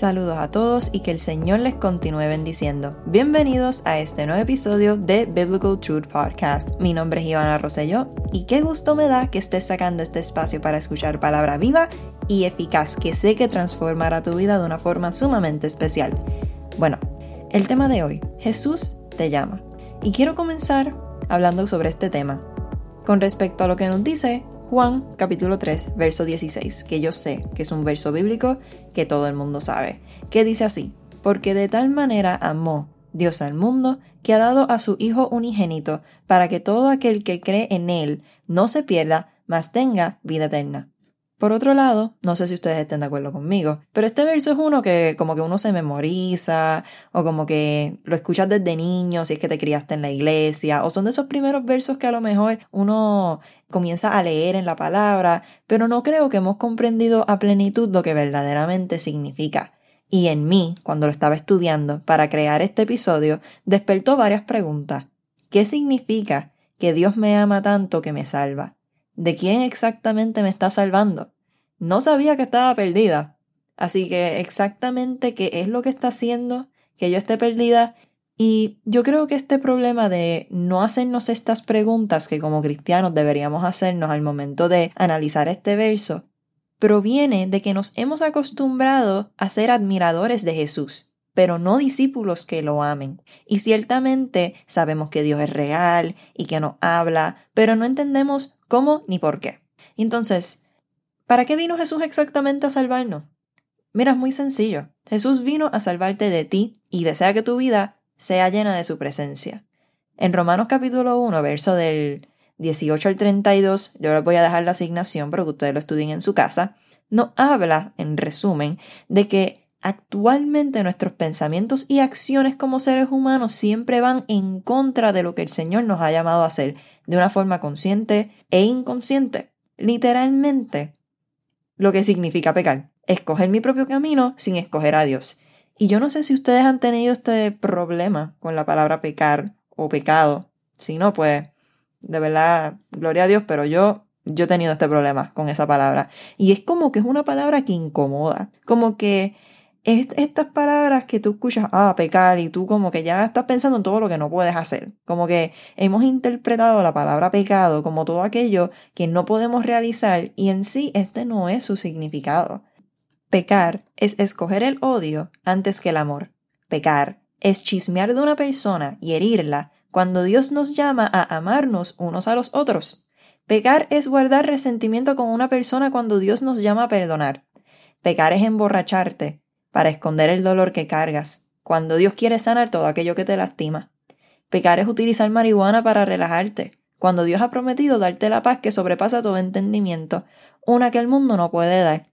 Saludos a todos y que el Señor les continúe bendiciendo. Bienvenidos a este nuevo episodio de Biblical Truth Podcast. Mi nombre es Ivana Rosselló y qué gusto me da que estés sacando este espacio para escuchar palabra viva y eficaz que sé que transformará tu vida de una forma sumamente especial. Bueno, el tema de hoy, Jesús te llama. Y quiero comenzar hablando sobre este tema. Con respecto a lo que nos dice Juan capítulo 3, verso 16, que yo sé que es un verso bíblico que todo el mundo sabe, que dice así, porque de tal manera amó Dios al mundo que ha dado a su Hijo unigénito, para que todo aquel que cree en Él no se pierda, mas tenga vida eterna. Por otro lado, no sé si ustedes estén de acuerdo conmigo, pero este verso es uno que como que uno se memoriza o como que lo escuchas desde niño si es que te criaste en la iglesia o son de esos primeros versos que a lo mejor uno comienza a leer en la palabra, pero no creo que hemos comprendido a plenitud lo que verdaderamente significa. Y en mí, cuando lo estaba estudiando para crear este episodio, despertó varias preguntas. ¿Qué significa que Dios me ama tanto que me salva? ¿De quién exactamente me está salvando? No sabía que estaba perdida. Así que exactamente qué es lo que está haciendo que yo esté perdida. Y yo creo que este problema de no hacernos estas preguntas que como cristianos deberíamos hacernos al momento de analizar este verso, proviene de que nos hemos acostumbrado a ser admiradores de Jesús, pero no discípulos que lo amen. Y ciertamente sabemos que Dios es real y que nos habla, pero no entendemos cómo ni por qué. Entonces, ¿para qué vino Jesús exactamente a salvarnos? Mira, es muy sencillo. Jesús vino a salvarte de ti y desea que tu vida sea llena de su presencia. En Romanos capítulo 1, verso del 18 al 32, yo les voy a dejar la asignación para que ustedes lo estudien en su casa, nos habla, en resumen, de que actualmente nuestros pensamientos y acciones como seres humanos siempre van en contra de lo que el Señor nos ha llamado a hacer, de una forma consciente e inconsciente. Literalmente, lo que significa pecar. Escoger mi propio camino sin escoger a Dios. Y yo no sé si ustedes han tenido este problema con la palabra pecar o pecado. Si no, pues, de verdad, gloria a Dios, pero yo, yo he tenido este problema con esa palabra. Y es como que es una palabra que incomoda. Como que estas palabras que tú escuchas, ah, pecar, y tú como que ya estás pensando en todo lo que no puedes hacer. Como que hemos interpretado la palabra pecado como todo aquello que no podemos realizar y en sí este no es su significado. Pecar es escoger el odio antes que el amor. Pecar es chismear de una persona y herirla cuando Dios nos llama a amarnos unos a los otros. Pecar es guardar resentimiento con una persona cuando Dios nos llama a perdonar. Pecar es emborracharte para esconder el dolor que cargas, cuando Dios quiere sanar todo aquello que te lastima. Pecar es utilizar marihuana para relajarte, cuando Dios ha prometido darte la paz que sobrepasa todo entendimiento, una que el mundo no puede dar.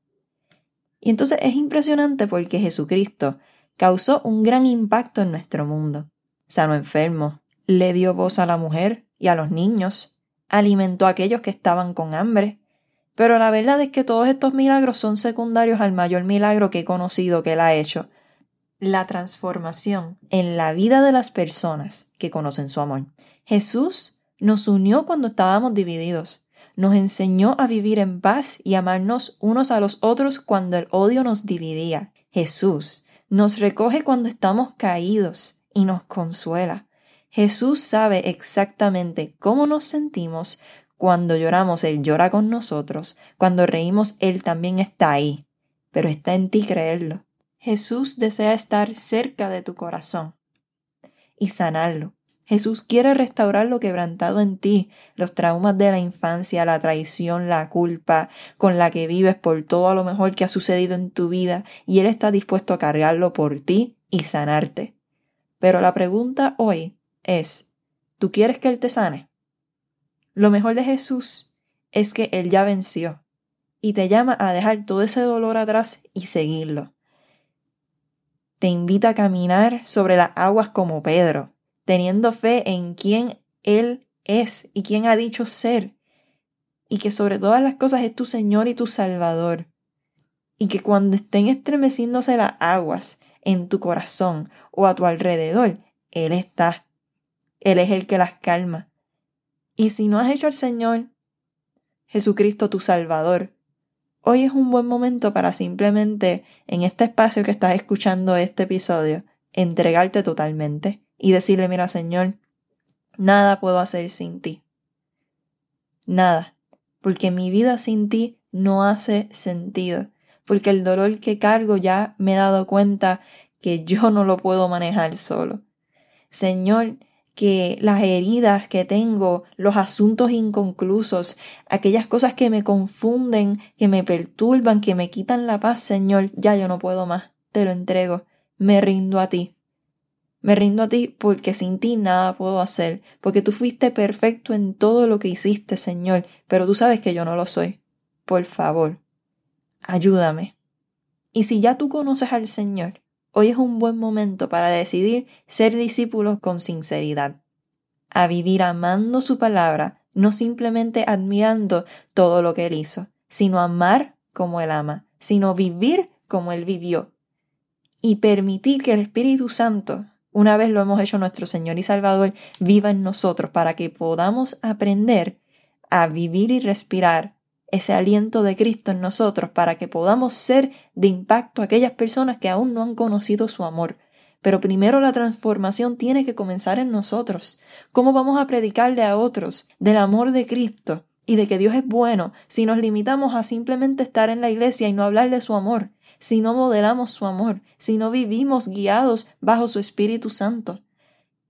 Y entonces es impresionante porque Jesucristo causó un gran impacto en nuestro mundo. Sanó enfermos, le dio voz a la mujer y a los niños, alimentó a aquellos que estaban con hambre, pero la verdad es que todos estos milagros son secundarios al mayor milagro que he conocido que Él ha hecho, la transformación en la vida de las personas que conocen su amor. Jesús nos unió cuando estábamos divididos, nos enseñó a vivir en paz y amarnos unos a los otros cuando el odio nos dividía. Jesús nos recoge cuando estamos caídos y nos consuela. Jesús sabe exactamente cómo nos sentimos, cuando lloramos, Él llora con nosotros. Cuando reímos, Él también está ahí. Pero está en ti creerlo. Jesús desea estar cerca de tu corazón y sanarlo. Jesús quiere restaurar lo quebrantado en ti, los traumas de la infancia, la traición, la culpa con la que vives por todo lo mejor que ha sucedido en tu vida, y Él está dispuesto a cargarlo por ti y sanarte. Pero la pregunta hoy es, ¿tú quieres que Él te sane? Lo mejor de Jesús es que Él ya venció y te llama a dejar todo ese dolor atrás y seguirlo. Te invita a caminar sobre las aguas como Pedro, teniendo fe en quién Él es y quién ha dicho ser, y que sobre todas las cosas es tu Señor y tu Salvador, y que cuando estén estremeciéndose las aguas en tu corazón o a tu alrededor, Él está. Él es el que las calma. Y si no has hecho al Señor Jesucristo tu Salvador, hoy es un buen momento para simplemente, en este espacio que estás escuchando este episodio, entregarte totalmente y decirle, mira Señor, nada puedo hacer sin ti. Nada, porque mi vida sin ti no hace sentido, porque el dolor que cargo ya me he dado cuenta que yo no lo puedo manejar solo. Señor, que las heridas que tengo, los asuntos inconclusos, aquellas cosas que me confunden, que me perturban, que me quitan la paz, Señor, ya yo no puedo más, te lo entrego, me rindo a ti. Me rindo a ti porque sin ti nada puedo hacer, porque tú fuiste perfecto en todo lo que hiciste, Señor, pero tú sabes que yo no lo soy. Por favor, ayúdame. Y si ya tú conoces al Señor, Hoy es un buen momento para decidir ser discípulos con sinceridad, a vivir amando su palabra, no simplemente admirando todo lo que él hizo, sino amar como él ama, sino vivir como él vivió, y permitir que el Espíritu Santo, una vez lo hemos hecho nuestro Señor y Salvador, viva en nosotros para que podamos aprender a vivir y respirar ese aliento de Cristo en nosotros para que podamos ser de impacto a aquellas personas que aún no han conocido su amor. Pero primero la transformación tiene que comenzar en nosotros. ¿Cómo vamos a predicarle a otros del amor de Cristo y de que Dios es bueno si nos limitamos a simplemente estar en la iglesia y no hablar de su amor? Si no modelamos su amor, si no vivimos guiados bajo su Espíritu Santo.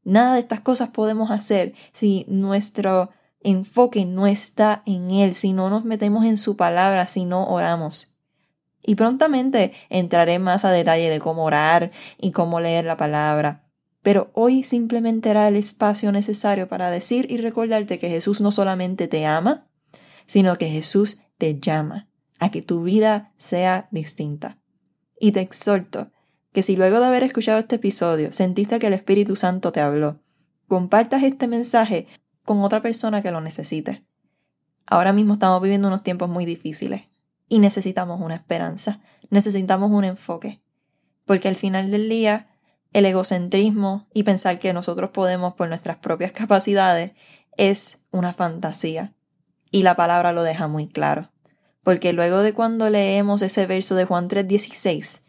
Nada de estas cosas podemos hacer si nuestro enfoque no está en Él, si no nos metemos en su palabra, si no oramos. Y prontamente entraré más a detalle de cómo orar y cómo leer la palabra. Pero hoy simplemente era el espacio necesario para decir y recordarte que Jesús no solamente te ama, sino que Jesús te llama a que tu vida sea distinta. Y te exhorto que si luego de haber escuchado este episodio sentiste que el Espíritu Santo te habló, compartas este mensaje con otra persona que lo necesite. Ahora mismo estamos viviendo unos tiempos muy difíciles y necesitamos una esperanza, necesitamos un enfoque, porque al final del día el egocentrismo y pensar que nosotros podemos por nuestras propias capacidades es una fantasía y la palabra lo deja muy claro, porque luego de cuando leemos ese verso de Juan 3:16,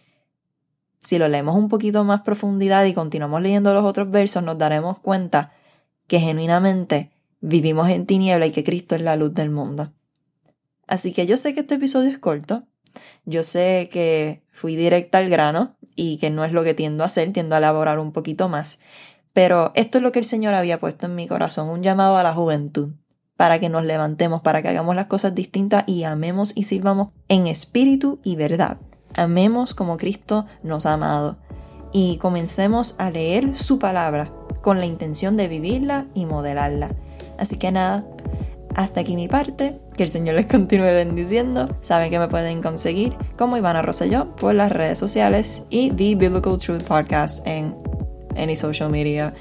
si lo leemos un poquito más profundidad y continuamos leyendo los otros versos, nos daremos cuenta que genuinamente vivimos en tiniebla y que Cristo es la luz del mundo. Así que yo sé que este episodio es corto, yo sé que fui directa al grano y que no es lo que tiendo a hacer, tiendo a elaborar un poquito más, pero esto es lo que el Señor había puesto en mi corazón, un llamado a la juventud, para que nos levantemos, para que hagamos las cosas distintas y amemos y sirvamos en espíritu y verdad. Amemos como Cristo nos ha amado y comencemos a leer su palabra con la intención de vivirla y modelarla. Así que nada, hasta aquí mi parte. Que el Señor les continúe bendiciendo. Saben que me pueden conseguir como Ivana Rosselló por las redes sociales y The Biblical Truth Podcast en any social media.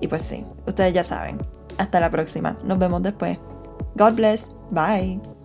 Y pues sí, ustedes ya saben. Hasta la próxima. Nos vemos después. God bless. Bye.